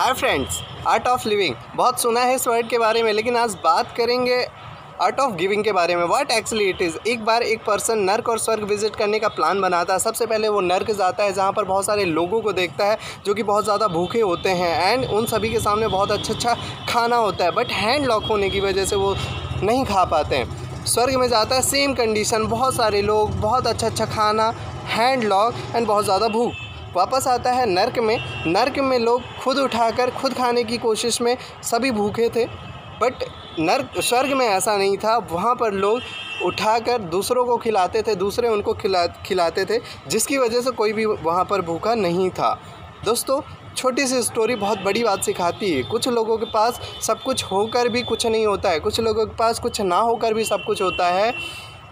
Hi friends art of living बहुत सुना है इस वर्ड के बारे में, लेकिन आज बात करेंगे आर्ट ऑफ़ गिविंग के बारे में। व्हाट एक्चुअली इट इज़ एक बार एक पर्सन नर्क और स्वर्ग विज़िट करने का प्लान बनाता है। सबसे पहले वो नर्क जाता है, जहाँ पर बहुत सारे लोगों को देखता है, जो कि बहुत ज़्यादा भूखे होते हैं। एंड उन सभी के सामने बहुत अच्छा अच्छा खाना होता है। बट हैंड लॉक होने की वजह से वो नहीं खा पाते हैं। स्वर्ग में जाता है सेम कंडीशन बहुत सारे लोग, बहुत अच्छा अच्छा खाना हैंड लॉक एंड बहुत ज़्यादा भूख। वापस आता है नर्क में। नर्क में लोग खुद उठाकर, खुद खाने की कोशिश में सभी भूखे थे। बट नर्क, स्वर्ग में ऐसा नहीं था। वहाँ पर लोग उठाकर दूसरों को खिलाते थे, दूसरे उनको खिला, खिलाते थे, जिसकी वजह से कोई भी वहाँ पर भूखा नहीं था। दोस्तों, छोटी सी स्टोरी बहुत बड़ी बात सिखाती है। कुछ लोगों के पास सब कुछ होकर भी कुछ नहीं होता है। कुछ लोगों के पास कुछ ना होकर भी सब कुछ होता है।